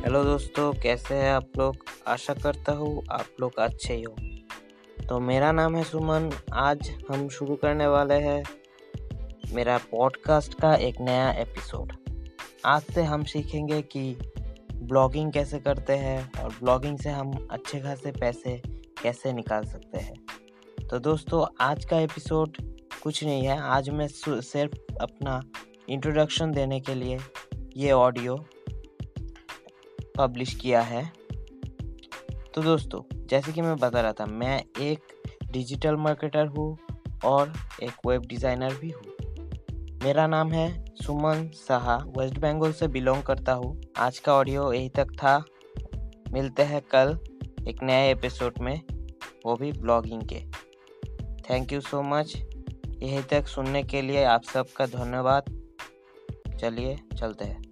Hello दोस्तों, कैसे हैं आप लोग? आशा करता हूँ आप लोग अच्छे ही हो तो मेरा नाम है सुमन। आज हम शुरू करने वाले हैं मेरा पॉडकास्ट का एक नया एपिसोड आज से हम सीखेंगे कि ब्लॉगिंग कैसे करते हैं और ब्लॉगिंग से हम अच्छे खासे पैसे कैसे निकाल सकते हैं। तो दोस्तों, आज का एपिसोड कुछ नहीं है। आज मैं सिर्फ़ अपना इंट्रोडक्शन देने के लिए ये ऑडियो पब्लिश किया है। तो दोस्तों, जैसे कि मैं बता रहा था, मैं एक डिजिटल मार्केटर हूँ और एक वेब डिज़ाइनर भी हूँ। मेरा नाम है सुमन साहा वेस्ट बंगाल से बिलोंग करता हूँ। आज का ऑडियो यही तक था। मिलते हैं कल एक नए एपिसोड में, वो भी ब्लॉगिंग के। थैंक यू सो मच यही तक सुनने के लिए आप सबका धन्यवाद। चलिए, चलते हैं।